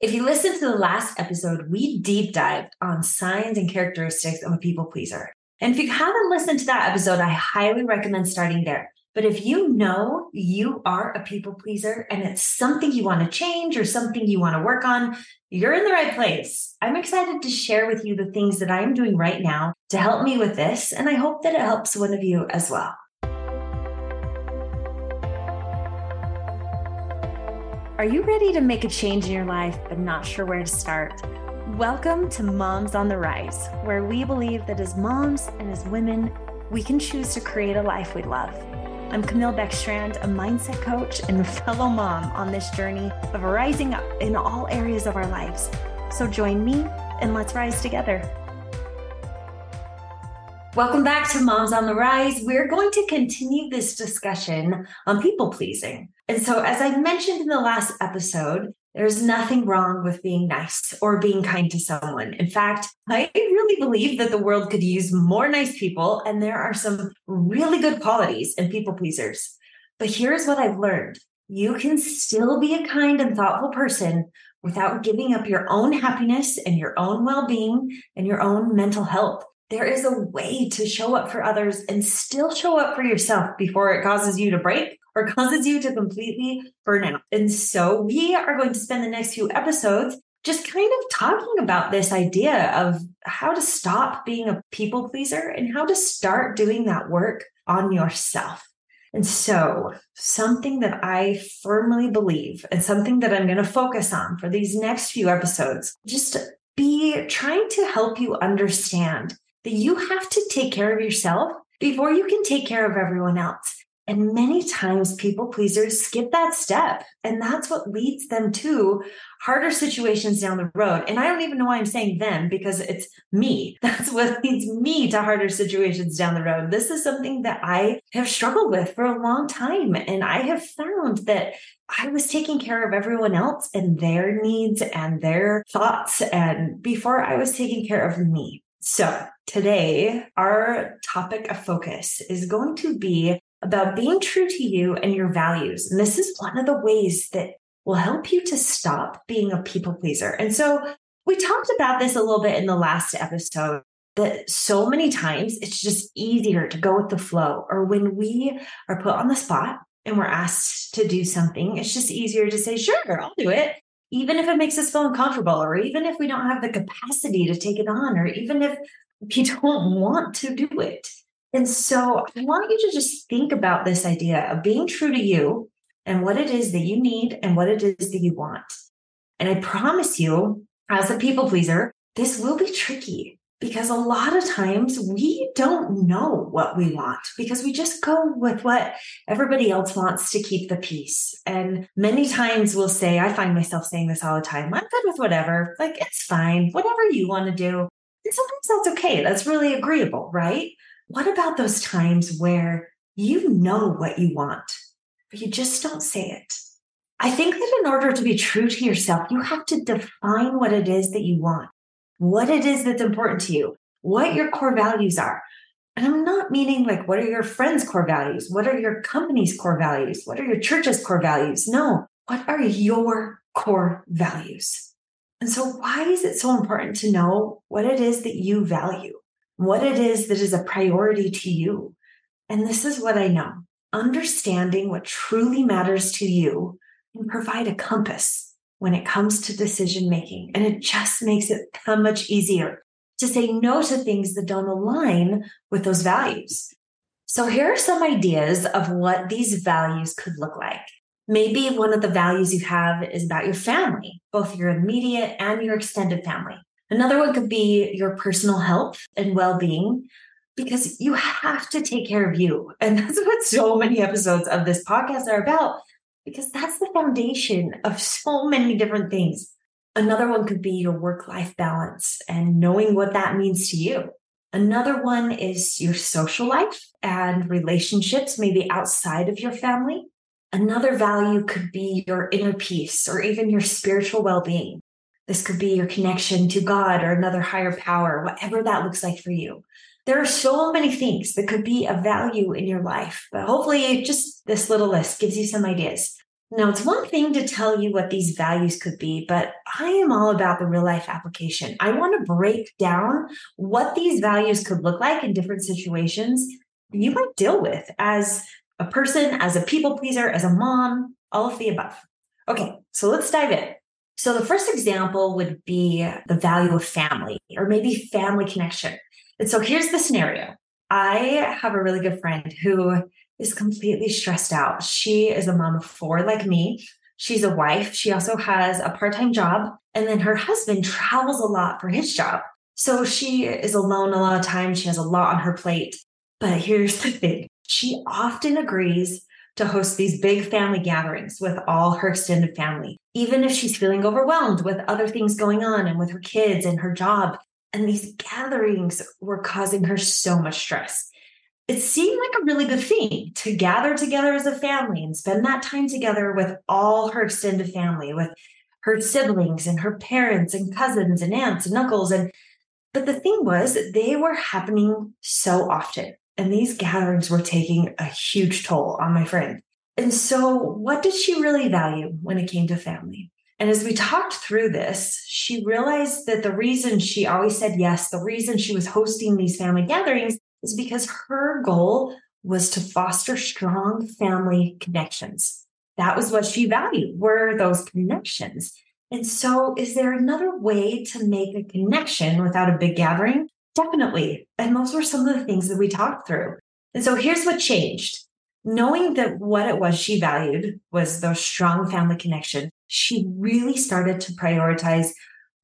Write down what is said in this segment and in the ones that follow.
If you listened to the last episode, we deep dived on signs and characteristics of a people pleaser. And if you haven't listened to that episode, I highly recommend starting there. But if you know you are a people pleaser and it's something you want to change or something you want to work on, you're in the right place. I'm excited to share with you the things that I am doing right now to help me with this. And I hope that it helps one of you as well. Are you ready to make a change in your life but not sure where to start? Welcome to Moms on the Rise, where we believe that as moms and as women, we can choose to create a life we love. I'm Camille Beckstrand, a mindset coach and fellow mom on this journey of rising up in all areas of our lives. So join me and let's rise together. Welcome back to Moms on the Rise. We're going to continue this discussion on people pleasing. And so, as I mentioned in the last episode, there's nothing wrong with being nice or being kind to someone. In fact, I really believe that the world could use more nice people, and there are some really good qualities in people pleasers. But here's what I've learned you can still be a kind and thoughtful person without giving up your own happiness and your own well being and your own mental health there is a way to show up for others and still show up for yourself before it causes you to break or causes you to completely burn out. And so we are going to spend the next few episodes just kind of talking about this idea of how to stop being a people pleaser and how to start doing that work on yourself. And so, something that I firmly believe and something that I'm going to focus on for these next few episodes, just be trying to help you understand that you have to take care of yourself before you can take care of everyone else. And many times people pleasers skip that step. And that's what leads them to harder situations down the road. And I don't even know why I'm saying them because it's me. That's what leads me to harder situations down the road. This is something that I have struggled with for a long time. And I have found that I was taking care of everyone else and their needs and their thoughts. And before I was taking care of me. So today, our topic of focus is going to be about being true to you and your values. And this is one of the ways that will help you to stop being a people pleaser. And so we talked about this a little bit in the last episode that so many times it's just easier to go with the flow. Or when we are put on the spot and we're asked to do something, it's just easier to say, sure, I'll do it even if it makes us feel uncomfortable, or even if we don't have the capacity to take it on, or even if we don't want to do it. And so I want you to just think about this idea of being true to you and what it is that you need and what it is that you want. And I promise you, as a people pleaser, this will be tricky because a lot of times we don't know what we want because we just go with what everybody else wants to keep the peace. And many times we'll say, I find myself saying this all the time I'm good with whatever, like it's fine, whatever you want to do. And sometimes that's okay. That's really agreeable, right? What about those times where you know what you want, but you just don't say it? I think that in order to be true to yourself, you have to define what it is that you want what it is that's important to you, what your core values are. And I'm not meaning like, what are your friends' core values? What are your company's core values? What are your church's core values? No, what are your core values? And so, why is it so important to know what it is that you value, what it is that is a priority to you? And this is what I know understanding what truly matters to you can provide a compass when it comes to decision making. And it just makes it that much easier to say no to things that don't align with those values. So here are some ideas of what these values could look like. Maybe one of the values you have is about your family, both your immediate and your extended family. Another one could be your personal health and well being, because you have to take care of you. And that's what so many episodes of this podcast are about because that's the foundation of so many different things. Another one could be your work life balance and knowing what that means to you. Another one is your social life and relationships, maybe outside of your family. Another value could be your inner peace or even your spiritual well being. This could be your connection to God or another higher power, whatever that looks like for you. There are so many things that could be of value in your life, but hopefully, just this little list gives you some ideas. Now, it's one thing to tell you what these values could be, but I am all about the real life application. I want to break down what these values could look like in different situations you might deal with as a person, as a people pleaser, as a mom, all of the above. Okay, so let's dive in. So, the first example would be the value of family or maybe family connection. And so, here's the scenario I have a really good friend who is completely stressed out. She is a mom of four, like me. She's a wife. She also has a part time job. And then her husband travels a lot for his job. So she is alone a lot of times. She has a lot on her plate. But here's the thing she often agrees to host these big family gatherings with all her extended family, even if she's feeling overwhelmed with other things going on and with her kids and her job. And these gatherings were causing her so much stress. It seemed like a really good thing to gather together as a family and spend that time together with all her extended family, with her siblings and her parents and cousins and aunts and uncles. And but the thing was, they were happening so often. And these gatherings were taking a huge toll on my friend. And so, what did she really value when it came to family? And as we talked through this, she realized that the reason she always said yes, the reason she was hosting these family gatherings is because her goal was to foster strong family connections. That was what she valued were those connections. And so is there another way to make a connection without a big gathering? Definitely. And those were some of the things that we talked through. And so here's what changed. Knowing that what it was she valued was those strong family connection, she really started to prioritize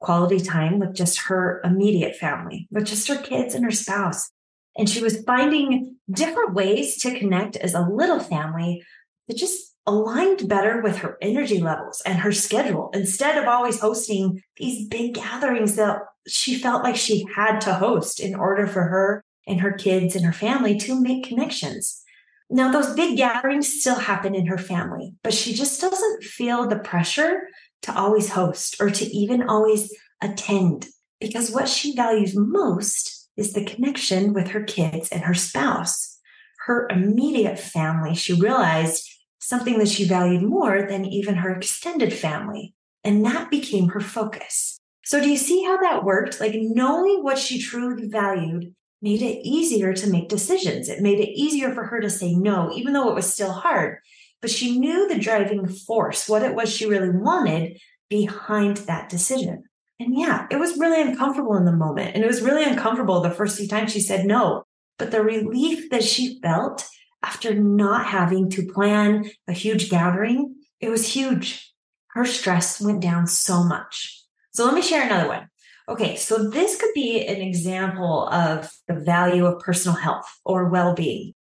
quality time with just her immediate family, with just her kids and her spouse. And she was finding different ways to connect as a little family that just aligned better with her energy levels and her schedule instead of always hosting these big gatherings that she felt like she had to host in order for her and her kids and her family to make connections. Now, those big gatherings still happen in her family, but she just doesn't feel the pressure to always host or to even always attend because what she values most is the connection with her kids and her spouse. Her immediate family, she realized something that she valued more than even her extended family. And that became her focus. So, do you see how that worked? Like knowing what she truly valued made it easier to make decisions. It made it easier for her to say no, even though it was still hard. But she knew the driving force, what it was she really wanted behind that decision. And yeah, it was really uncomfortable in the moment. And it was really uncomfortable the first few times she said no. But the relief that she felt after not having to plan a huge gathering, it was huge. Her stress went down so much. So let me share another one. Okay, so this could be an example of the value of personal health or well being.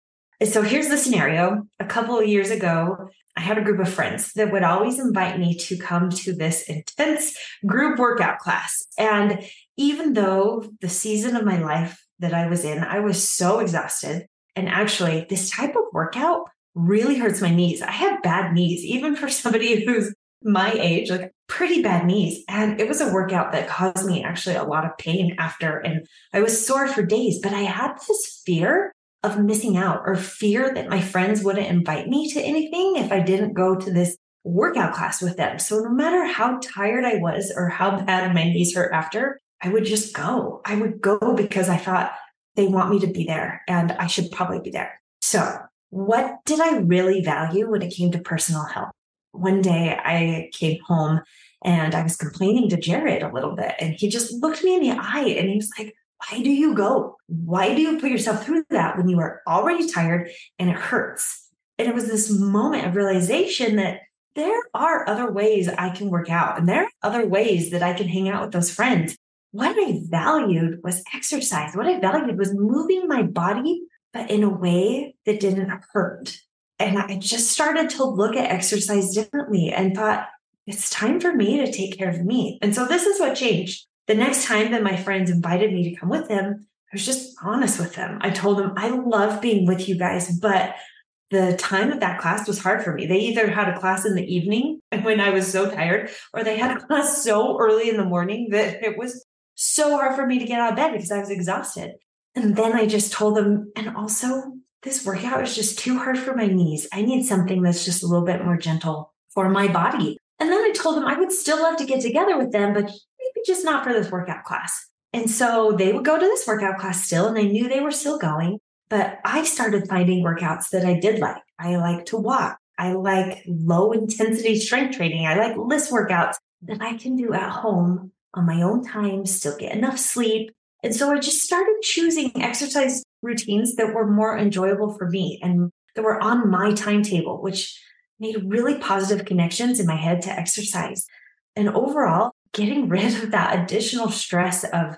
So here's the scenario. A couple of years ago, I had a group of friends that would always invite me to come to this intense group workout class. And even though the season of my life that I was in, I was so exhausted. And actually, this type of workout really hurts my knees. I have bad knees, even for somebody who's my age, like pretty bad knees. And it was a workout that caused me actually a lot of pain after. And I was sore for days, but I had this fear of missing out or fear that my friends wouldn't invite me to anything if I didn't go to this workout class with them. So no matter how tired I was or how bad my knees hurt after, I would just go. I would go because I thought they want me to be there and I should probably be there. So what did I really value when it came to personal health? one day I came home and I was complaining to Jared a little bit. And he just looked me in the eye and he was like, Why do you go? Why do you put yourself through that when you are already tired and it hurts? And it was this moment of realization that there are other ways I can work out and there are other ways that I can hang out with those friends. What I valued was exercise. What I valued was moving my body, but in a way that didn't hurt and I just started to look at exercise differently and thought, it's time for me to take care of me. And so this is what changed. The next time that my friends invited me to come with them, I was just honest with them. I told them, I love being with you guys, but the time of that class was hard for me. They either had a class in the evening when I was so tired, or they had a class so early in the morning that it was so hard for me to get out of bed because I was exhausted. And then I just told them, and also this workout is just too hard for my knees. I need something that's just a little bit more gentle for my body. And then I told them I would still love to get together with them, but maybe just not for this workout class. And so they would go to this workout class still, and I knew they were still going. But I started finding workouts that I did like. I like to walk. I like low intensity strength training. I like LISS workouts that I can do at home on my own time, still get enough sleep. And so I just started choosing exercise routines that were more enjoyable for me and that were on my timetable, which made really positive connections in my head to exercise. And overall, getting rid of that additional stress of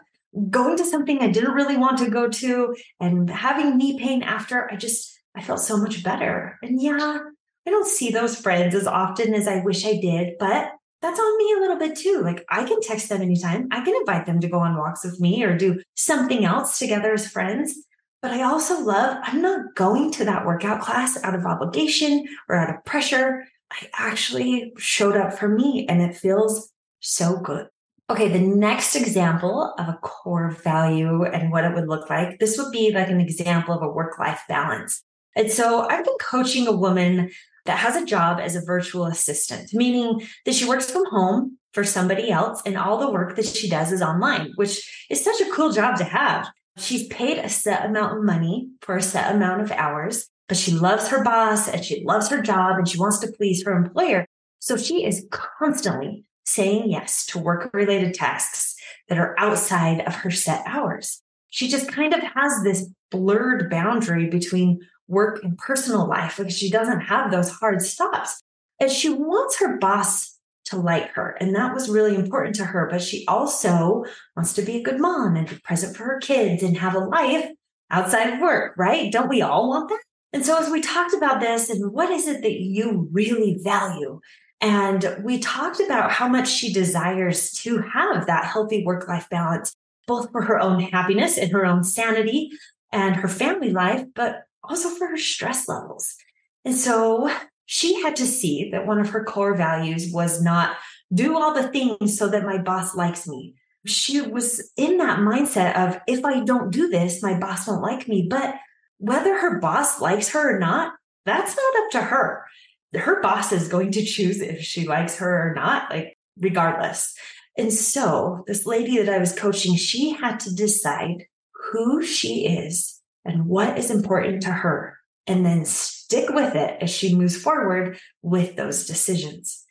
going to something I didn't really want to go to and having knee pain after, I just, I felt so much better. And yeah, I don't see those friends as often as I wish I did, but that's on me a little bit too. Like I can text them anytime. I can invite them to go on walks with me or do something else together as friends. But I also love, I'm not going to that workout class out of obligation or out of pressure. I actually showed up for me and it feels so good. Okay, the next example of a core value and what it would look like, this would be like an example of a work life balance. And so I've been coaching a woman that has a job as a virtual assistant, meaning that she works from home for somebody else and all the work that she does is online, which is such a cool job to have. She's paid a set amount of money for a set amount of hours, but she loves her boss and she loves her job and she wants to please her employer. So she is constantly saying yes to work related tasks that are outside of her set hours. She just kind of has this blurred boundary between work and personal life because she doesn't have those hard stops. And she wants her boss to like her. And that was really important to her. But she also wants to be a good mom and be present for her kids and have a life outside of work, right? Don't we all want that? And so as we talked about this and what is it that you really value? And we talked about how much she desires to have that healthy work life balance, both for her own happiness and her own sanity and her family life, but also for her stress levels. And so she had to see that one of her core values was not do all the things so that my boss likes me. She was in that mindset of if I don't do this, my boss won't like me. But whether her boss likes her or not, that's not up to her. Her boss is going to choose if she likes her or not, like regardless. And so this lady that I was coaching, she had to decide who she is and what is important to her, and then stick with it as she moves forward with those decisions.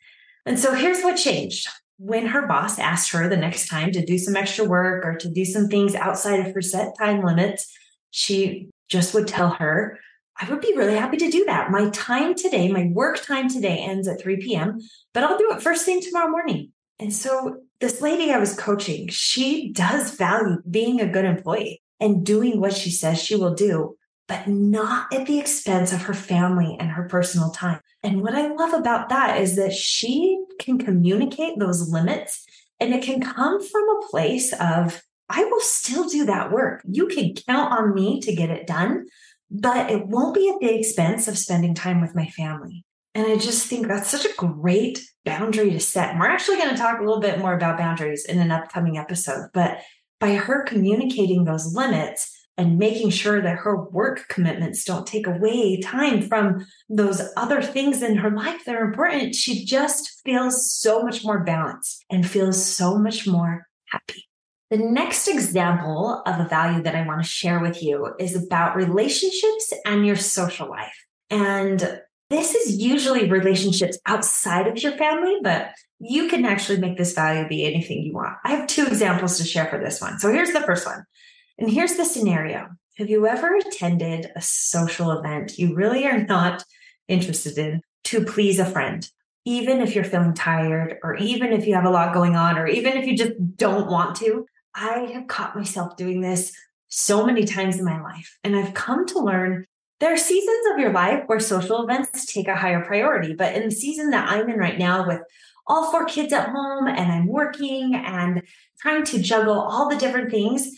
And so here's what changed. When her boss asked her the next time to do some extra work or to do some things outside of her set time limits, she just would tell her, I would be really happy to do that. My time today, my work time today ends at 3 p.m., but I'll do it first thing tomorrow morning. And so this lady I was coaching, she does value being a good employee and doing what she says she will do, but not at the expense of her family and her personal time. And what I love about that is that she can communicate those limits and it can come from a place of, I will still do that work. You can count on me to get it done, but it won't be at the expense of spending time with my family. And I just think that's such a great boundary to set. And we're actually going to talk a little bit more about boundaries in an upcoming episode, but by her communicating those limits and making sure that her work commitments don't take away time from those other things in her life that are important, she just feels so much more balanced and feels so much more happy. The next example of a value that I want to share with you is about relationships and your social life. And this is usually relationships outside of your family, but you can actually make this value be anything you want. I have two examples to share for this one. So here's the first one. And here's the scenario. Have you ever attended a social event you really are not interested in to please a friend? Even if you're feeling tired, or even if you have a lot going on, or even if you just don't want to, I have caught myself doing this so many times in my life. And I've come to learn there are seasons of your life where social events take a higher priority. But in the season that I'm in right now with all four kids at home and I'm working and trying to juggle all the different things,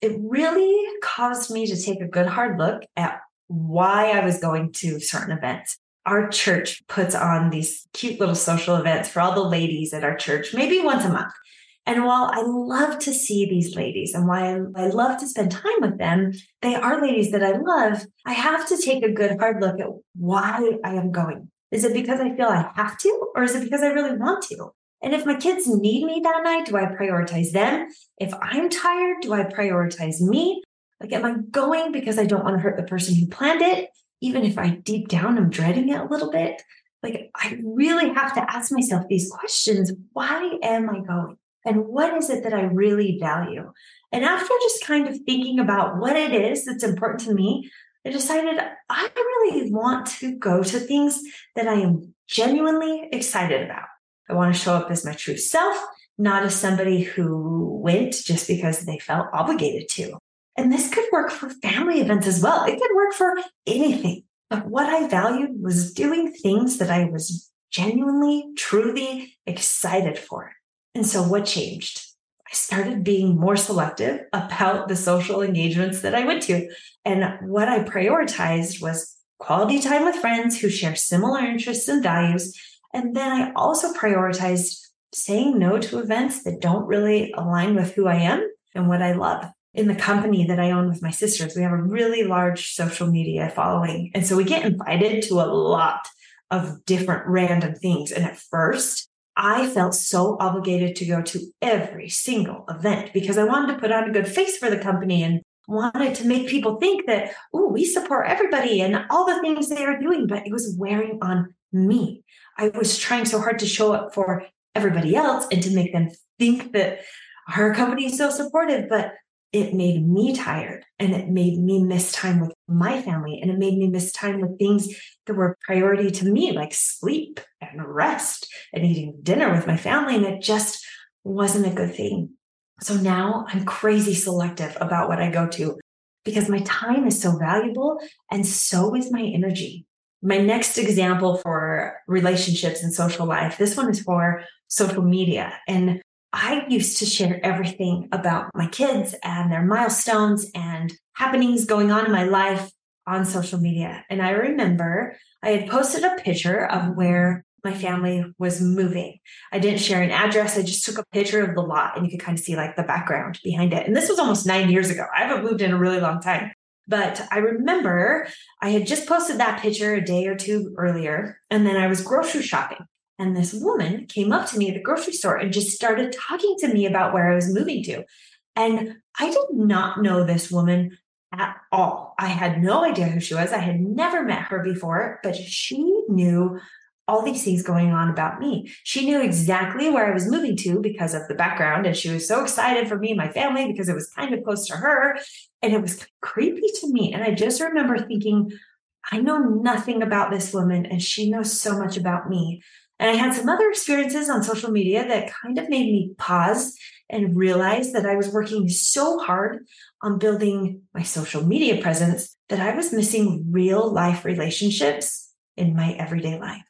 it really caused me to take a good hard look at why I was going to certain events. Our church puts on these cute little social events for all the ladies at our church, maybe once a month. And while I love to see these ladies and while I love to spend time with them, they are ladies that I love. I have to take a good hard look at why I am going. Is it because I feel I have to, or is it because I really want to? And if my kids need me that night, do I prioritize them? If I'm tired, do I prioritize me? Like, am I going because I don't want to hurt the person who planned it? Even if I deep down am dreading it a little bit? Like, I really have to ask myself these questions. Why am I going? And what is it that I really value? And after just kind of thinking about what it is that's important to me, I decided I really want to go to things that I am genuinely excited about. I want to show up as my true self, not as somebody who went just because they felt obligated to. And this could work for family events as well. It could work for anything. But what I valued was doing things that I was genuinely, truly excited for. And so what changed? I started being more selective about the social engagements that I went to. And what I prioritized was quality time with friends who share similar interests and values. And then I also prioritized saying no to events that don't really align with who I am and what I love. In the company that I own with my sisters, we have a really large social media following. And so we get invited to a lot of different random things. And at first, I felt so obligated to go to every single event because I wanted to put on a good face for the company and wanted to make people think that, oh, we support everybody and all the things they are doing, but it was wearing on me. I was trying so hard to show up for everybody else and to make them think that our company is so supportive, but it made me tired and it made me miss time with my family and it made me miss time with things that were priority to me like sleep and rest and eating dinner with my family and it just wasn't a good thing. So now i'm crazy selective about what i go to because my time is so valuable and so is my energy. My next example for relationships and social life this one is for social media. And I used to share everything about my kids and their milestones and happenings going on in my life on social media. And I remember I had posted a picture of where my family was moving. I didn't share an address. I just took a picture of the lot and you could kind of see like the background behind it. And this was almost nine years ago. I haven't moved in a really long time. But I remember I had just posted that picture a day or two earlier, and then I was grocery shopping. And this woman came up to me at the grocery store and just started talking to me about where I was moving to. And I did not know this woman at all. I had no idea who she was. I had never met her before, but she knew all these things going on about me. She knew exactly where I was moving to because of the background. And she was so excited for me and my family because it was kind of close to her. And it was creepy to me. And I just remember thinking, I know nothing about this woman, and she knows so much about me. And I had some other experiences on social media that kind of made me pause and realize that I was working so hard on building my social media presence that I was missing real life relationships in my everyday life.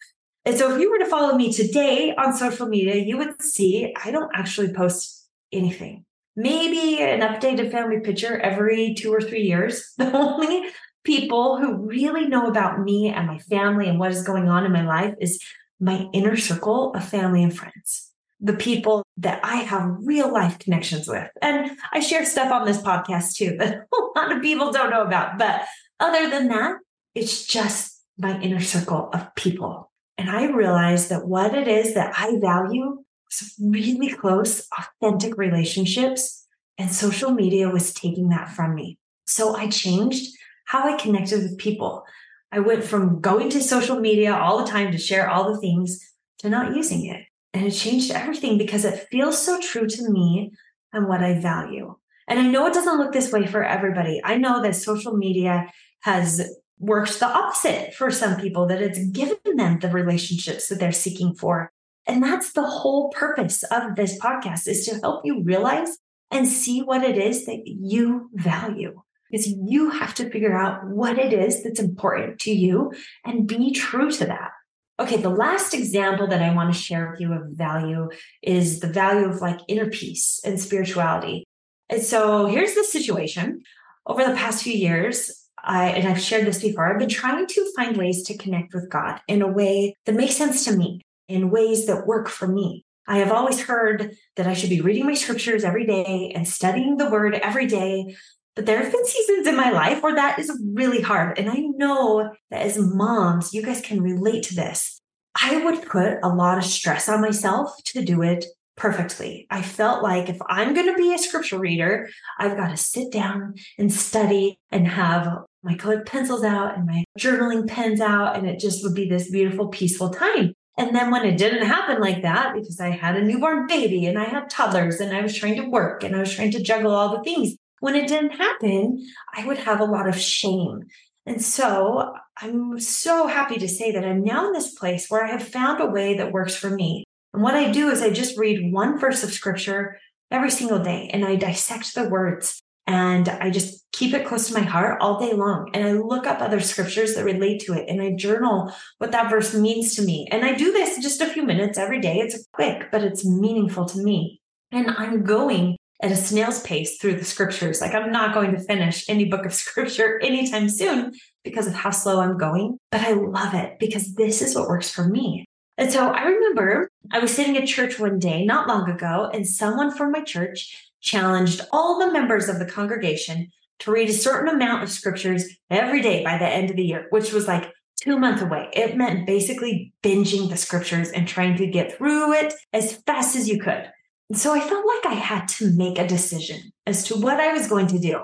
And so if you were to follow me today on social media, you would see I don't actually post anything. Maybe an updated family picture every two or three years. The only people who really know about me and my family and what is going on in my life is my inner circle of family and friends, the people that I have real life connections with. And I share stuff on this podcast too that a lot of people don't know about. But other than that, it's just my inner circle of people. And I realized that what it is that I value is really close, authentic relationships. And social media was taking that from me. So I changed how I connected with people. I went from going to social media all the time to share all the things to not using it. And it changed everything because it feels so true to me and what I value. And I know it doesn't look this way for everybody. I know that social media has worked the opposite for some people, that it's given them the relationships that they're seeking for. And that's the whole purpose of this podcast is to help you realize and see what it is that you value is you have to figure out what it is that's important to you and be true to that. Okay, the last example that I want to share with you of value is the value of like inner peace and spirituality. And so here's the situation. Over the past few years, I, and I've shared this before, I've been trying to find ways to connect with God in a way that makes sense to me, in ways that work for me. I have always heard that I should be reading my scriptures every day and studying the word every day But there have been seasons in my life where that is really hard. And I know that as moms, you guys can relate to this. I would put a lot of stress on myself to do it perfectly. I felt like if I'm going to be a scripture reader, I've got to sit down and study and have my colored pencils out and my journaling pens out. And it just would be this beautiful, peaceful time. And then when it didn't happen like that, because I had a newborn baby and I had toddlers and I was trying to work and I was trying to juggle all the things, when it didn't happen, I would have a lot of shame. And so I'm so happy to say that I'm now in this place where I have found a way that works for me. And what I do is I just read one verse of scripture every single day and I dissect the words and I just keep it close to my heart all day long. And I look up other scriptures that relate to it and I journal what that verse means to me. And I do this just a few minutes every day. It's quick, but it's meaningful to me. And I'm going at a snail's pace through the scriptures. Like I'm not going to finish any book of scripture anytime soon because of how slow I'm going, but I love it because this is what works for me. And so I remember I was sitting at church one day not long ago, and someone from my church challenged all the members of the congregation to read a certain amount of scriptures every day by the end of the year, which was like two months away. It meant basically binging the scriptures and trying to get through it as fast as you could. So I felt like I had to make a decision as to what I was going to do.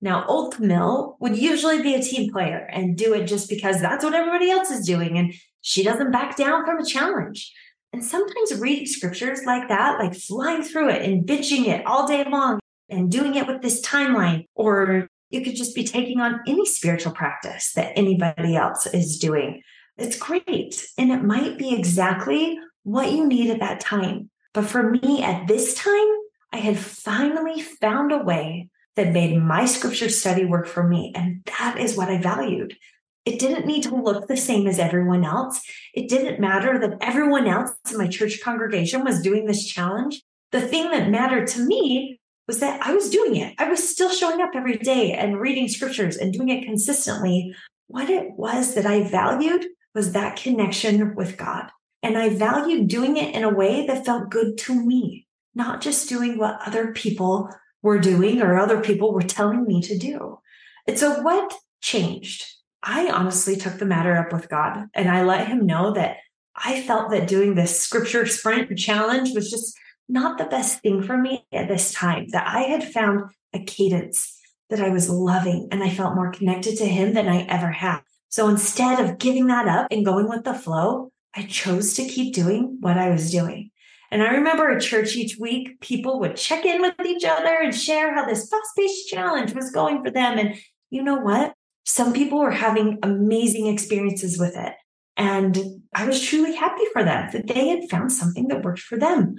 Now, old Camille would usually be a team player and do it just because that's what everybody else is doing. And she doesn't back down from a challenge. And sometimes reading scriptures like that, like flying through it and binging it all day long and doing it with this timeline, or you could just be taking on any spiritual practice that anybody else is doing. It's great. And it might be exactly what you need at that time. But for me at this time, I had finally found a way that made my scripture study work for me. And that is what I valued. It didn't need to look the same as everyone else. It didn't matter that everyone else in my church congregation was doing this challenge. The thing that mattered to me was that I was doing it. I was still showing up every day and reading scriptures and doing it consistently. What it was that I valued was that connection with God. And I valued doing it in a way that felt good to me, not just doing what other people were doing or other people were telling me to do. And so what changed? I honestly took the matter up with God and I let him know that I felt that doing this scripture sprint challenge was just not the best thing for me at this time, that I had found a cadence that I was loving and I felt more connected to him than I ever had. So instead of giving that up and going with the flow, I chose to keep doing what I was doing. And I remember at church each week, people would check in with each other and share how this fast paced challenge was going for them. And you know what? Some people were having amazing experiences with it. And I was truly happy for them that they had found something that worked for them.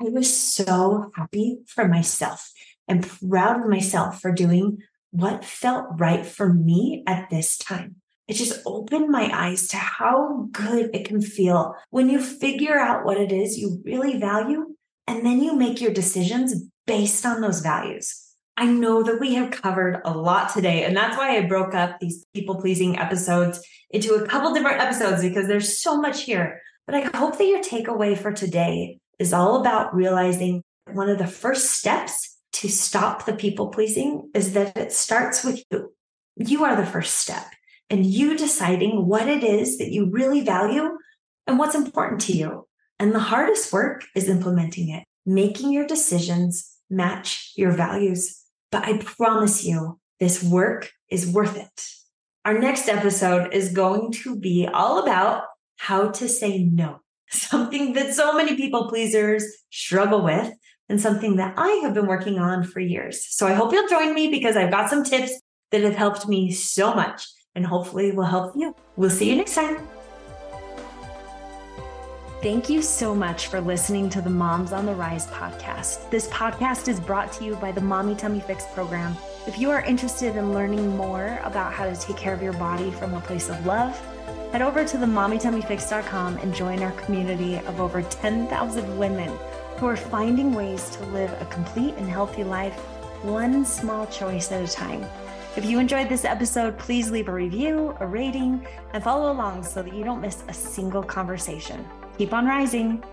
I was so happy for myself and proud of myself for doing what felt right for me at this time it just opened my eyes to how good it can feel when you figure out what it is you really value and then you make your decisions based on those values. I know that we have covered a lot today, and that's why I broke up these people pleasing episodes into a couple different episodes because there's so much here. But I hope that your takeaway for today is all about realizing one of the first steps to stop the people pleasing is that it starts with you. You are the first step and you deciding what it is that you really value and what's important to you. And the hardest work is implementing it, making your decisions match your values. But I promise you, this work is worth it. Our next episode is going to be all about how to say no, something that so many people pleasers struggle with and something that I have been working on for years. So I hope you'll join me because I've got some tips that have helped me so much and hopefully will help you. We'll see you next time. Thank you so much for listening to the Moms on the Rise podcast. This podcast is brought to you by the Mommy Tummy Fix program. If you are interested in learning more about how to take care of your body from a place of love, head over to the mommytummyfix.com and join our community of over 10,000 women who are finding ways to live a complete and healthy life, one small choice at a time. If you enjoyed this episode, please leave a review, a rating, and follow along so that you don't miss a single conversation. Keep on rising.